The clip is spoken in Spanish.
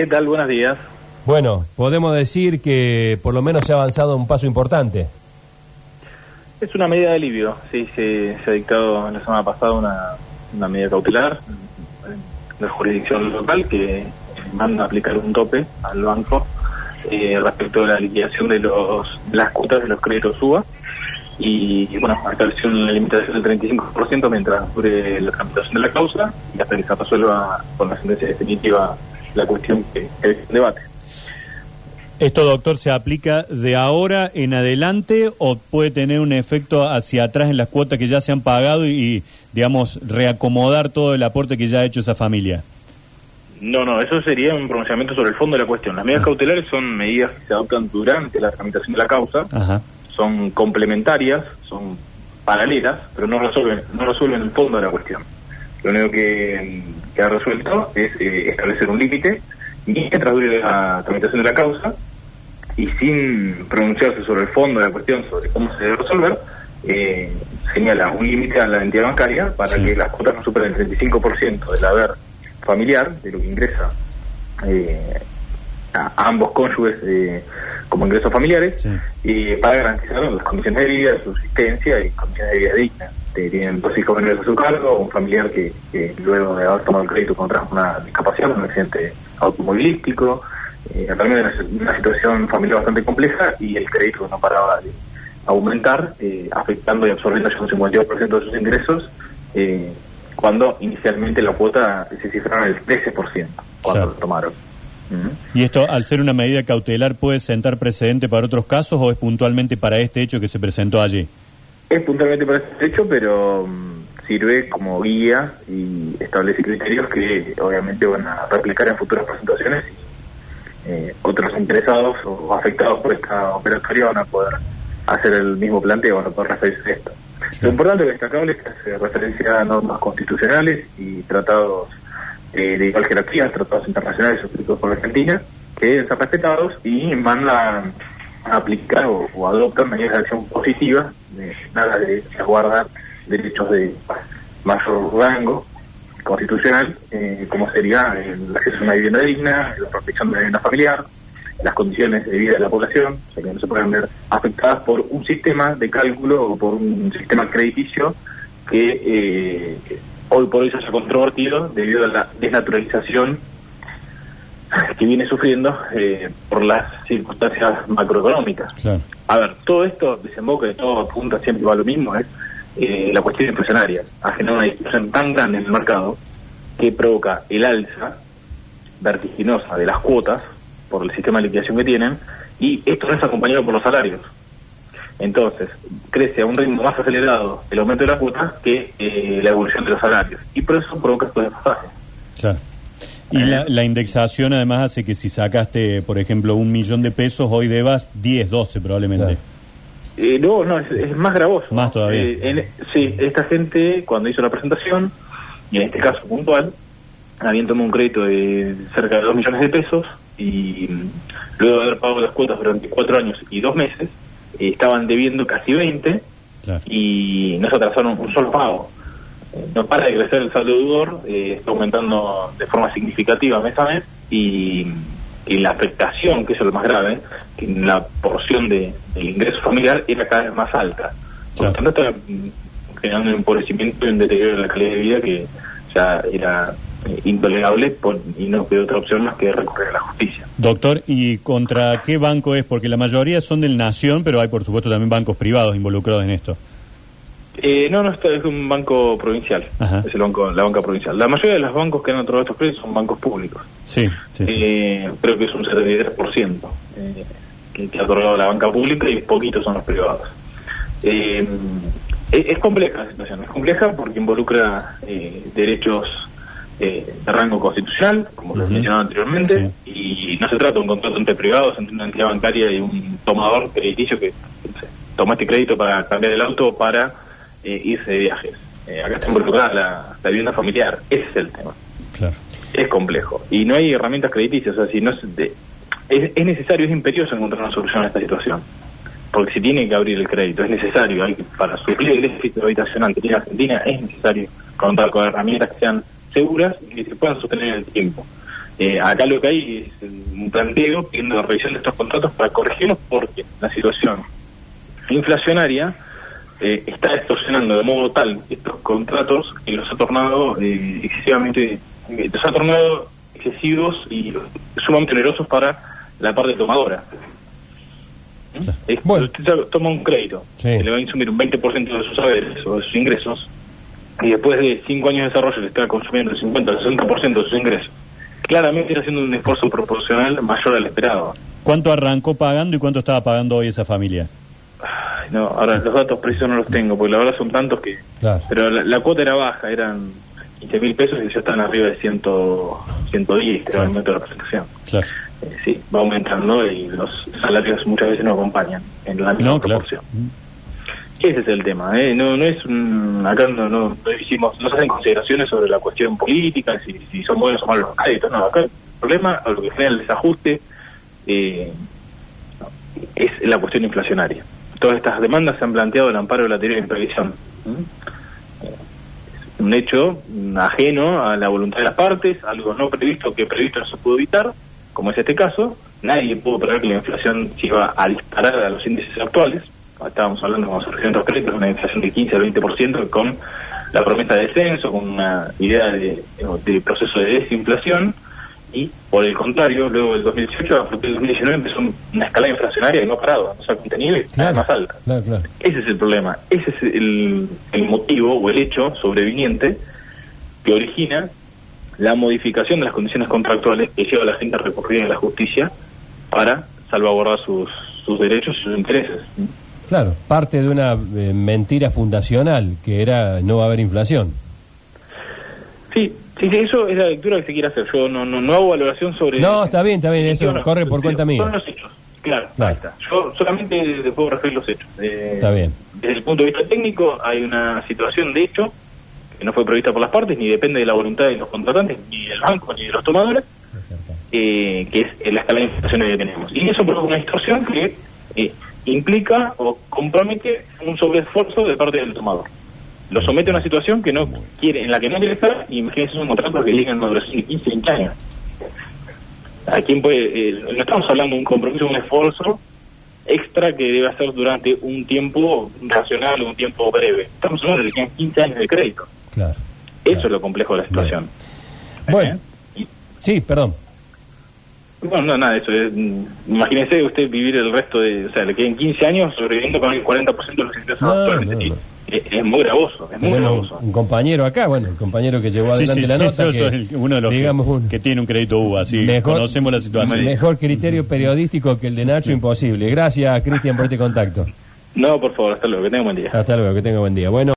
¿Qué tal? Buenos días. Bueno, podemos decir que por lo menos se ha avanzado un paso importante. Es una medida de alivio, sí, se, se ha dictado la semana pasada una, una medida cautelar de jurisdicción local que manda a aplicar un tope al banco eh, respecto a la liquidación de los de las cuotas de los créditos UBA y, y, bueno, estableció una limitación del 35% mientras dure la tramitación de la causa y hasta que se resuelva con la sentencia definitiva la cuestión que, que es en debate. ¿Esto, doctor, se aplica de ahora en adelante o puede tener un efecto hacia atrás en las cuotas que ya se han pagado y, digamos, reacomodar todo el aporte que ya ha hecho esa familia? No, no, eso sería un pronunciamiento sobre el fondo de la cuestión. Las medidas cautelares son medidas que se adoptan durante la tramitación de la causa, Ajá. son complementarias, son paralelas, pero no resuelven, no resuelven el fondo de la cuestión. Lo único que, que ha resuelto es eh, establecer un límite mientras dure la tramitación de la causa y sin pronunciarse sobre el fondo de la cuestión, sobre cómo se debe resolver, eh, señala un límite a la entidad bancaria para Sí. que las cuotas no superen el 35% del haber familiar, de lo que ingresa eh, a ambos cónyuges eh, como ingresos familiares, Sí. y para garantizar las condiciones de vida, de subsistencia y condiciones de vida dignas. Eh, tienen dos hijos menores a su cargo, un familiar que, que luego de haber tomado el crédito contra una discapacidad, un accidente automovilístico, eh, realmente una, una situación familiar bastante compleja y el crédito no paraba de aumentar, eh, afectando y absorbiendo ya un 52% de sus ingresos, eh, cuando inicialmente la cuota se cifraron el 13% cuando Claro. lo tomaron. ¿Y esto, al ser una medida cautelar, puede sentar precedente para otros casos o es puntualmente para este hecho que se presentó allí? Es puntualmente para este hecho, pero mm, sirve como guía y establece criterios que obviamente van a replicar en futuras presentaciones y eh, otros interesados o afectados por esta operatoria van a poder hacer el mismo planteo, van a poder referirse a esto. Lo importante y destacable es que hace referencia a normas constitucionales y tratados eh, de igual jerarquía, tratados internacionales suscritos por Argentina, que deben ser respetados y van a aplicar o, o adoptar medidas de acción positivas, de, nada de resguardar derechos de mayor rango constitucional, eh, como sería el acceso a una vivienda digna, la protección de la vivienda familiar, las condiciones de vida de la población, o sea, que no se puedan ver afectadas por un sistema de cálculo o por un sistema crediticio que eh, hoy por hoy se haya controvertido debido a la desnaturalización que viene sufriendo eh, por las circunstancias macroeconómicas. Claro. A ver, todo esto desemboca y todo apunta siempre a lo mismo, es eh, la cuestión inflacionaria. Ha generado una discusión tan grande en el mercado que provoca el alza vertiginosa de las cuotas por el sistema de liquidación que tienen y esto no es acompañado por los salarios. Entonces, crece a un ritmo más acelerado el aumento de las cuotas que eh, la evolución de los salarios y por eso provoca estos desfasajes. Claro. Y la, la indexación además hace que si sacaste, por ejemplo, un millón de pesos, hoy debas 10, 12 probablemente. Claro. Eh, no, no, es, es más gravoso. Más todavía. Eh, en- sí, esta gente cuando hizo la presentación, y en este caso puntual, habían tomado un crédito de cerca de 2 millones de pesos y mm, luego de haber pagado las cuotas durante 4 años y 2 meses, eh, estaban debiendo casi 20 Claro. y no se atrasaron un solo pago. No para de crecer el saldo deudor, eh, está aumentando de forma significativa mes a mes y, y la afectación, que es lo más grave, que la porción de, del ingreso familiar era cada vez más alta. Por lo tanto, está generando un empobrecimiento y un deterioro de la calidad de vida que ya era eh, intolerable por- y no quedó otra opción más que recurrir a la justicia. Doctor, ¿y contra qué banco es? Porque la mayoría son del Nación, pero hay por supuesto también bancos privados involucrados en esto. Eh, no, no, esto es un banco provincial, Ajá. es el banco, la banca provincial. La mayoría de los bancos que han otorgado estos créditos son bancos públicos. Sí, sí, sí. Eh, creo que es un 73% eh, que, que ha otorgado la banca pública y poquitos son los privados. Eh, es, es compleja la situación, es compleja porque involucra eh, derechos eh, de rango constitucional, como lo Ujú. mencionaba anteriormente, y no se trata de un contrato entre privados, entre una entidad bancaria y un tomador crediticio que no sé, toma este crédito para cambiar el auto para eh, irse de viajes. Eh, acá está involucrada la, la vivienda familiar, ese es el tema Claro. es complejo y no hay herramientas crediticias. O sea, si no es, de- es, es necesario, es imperioso encontrar una solución a esta situación. Porque si tiene que abrir el crédito, es necesario, hay para suplir el déficit habitacional que tiene Argentina, es necesario contar con herramientas que sean seguras y que se puedan sostener en el tiempo. Eh, acá lo que hay es un planteo pidiendo la revisión de estos contratos para corregirlos porque la situación inflacionaria eh, está distorsionando de modo tal estos contratos que los ha tornado eh, excesivamente, eh, los ha tornado excesivos y sumamente onerosos para la parte tomadora. ¿Mm? Es- Bueno. Usted to- toma un crédito, Sí. que le va a insumir un 20% de sus saberes o de sus ingresos, y después de 5 años de desarrollo le está consumiendo el 50 o el 60% de sus ingresos. Claramente está haciendo un esfuerzo proporcional mayor al esperado. ¿Cuánto arrancó pagando y cuánto estaba pagando hoy esa familia? No, ahora los datos precisos no los tengo, porque la verdad son tantos que... Claro. Pero la, la cuota era baja, eran 15 mil pesos y ya están arriba de 100, 110, creo, al momento de la presentación. Claro. Eh, sí, va aumentando y los salarios muchas veces no acompañan en la misma No, claro. proporción. Ese es el tema, ¿eh? no, no es un, acá no, no, no hicimos, no se hacen consideraciones sobre la cuestión política, si, si son buenos o malos los créditos, no, acá el problema, lo que genera el desajuste, eh, es la cuestión inflacionaria. Todas estas demandas se han planteado el amparo de la teoría de imprevisión. ¿Mm? Eh, Es un hecho mm, ajeno a la voluntad de las partes, algo no previsto que previsto no se pudo evitar, como es este caso. Nadie pudo prever que la inflación se iba a disparar a los índices actuales. Estábamos hablando, surgieron los créditos, de una inflación del 15 al 20% con la promesa de descenso, con una idea de, de proceso de desinflación. Y por el contrario, luego del 2018, a partir del 2019 empezó una escalada inflacionaria que no ha parado, no se ha contenido y Claro, más alta. claro, claro. Ese es el problema, ese es el, el motivo o el hecho sobreviniente que origina la modificación de las condiciones contractuales que lleva a la gente a recurrir a la justicia para salvaguardar sus, sus derechos y sus intereses. Claro, parte de una eh, mentira fundacional, que era no va a haber inflación. Sí, sí, sí, eso es la lectura que se quiere hacer. Yo no, no, no hago valoración sobre... No, está bien, está bien, eso no- corre por cuenta mía. Son los hechos, claro, ahí está. Yo solamente le puedo referir los hechos. Eh, Está bien. Desde el punto de vista técnico hay una situación de hecho que no fue prevista por las partes, ni depende de la voluntad de los contratantes, ni del banco, ni de los tomadores, eh, que es la escala de inflación que tenemos. Y eso provoca una distorsión que eh, implica o compromete un sobreesfuerzo de parte del tomador. Lo somete a una situación que no quiere, en la que no quiere estar, y imagínense un contrato que llega en una duración de 15, 20 años. ¿A quién puede, eh, no estamos hablando de un compromiso, un esfuerzo extra que debe hacer durante un tiempo racional o un tiempo breve. Estamos hablando de que tienen 15 años de crédito. Claro. Eso es lo complejo de la situación. Bueno. ¿Eh? Sí, perdón. Bueno, no, nada, eso es, mm, imagínese usted vivir el resto de, o sea, le queden 15 años sobreviviendo con el 40% de los ingresos No, actualmente. no, no. Es, es muy gravoso, es muy gravoso. un compañero acá, bueno, el compañero que llevó adelante sí, la nota. que, uno de los que- digamos, uno. que, tiene un crédito UBA, sí, Mejor- conocemos la situación. Mejor criterio periodístico que el de Nacho, imposible. Gracias, Cristian, por este contacto. No, por favor, hasta luego, que tenga un buen día. Hasta luego, que tenga buen día. Bueno.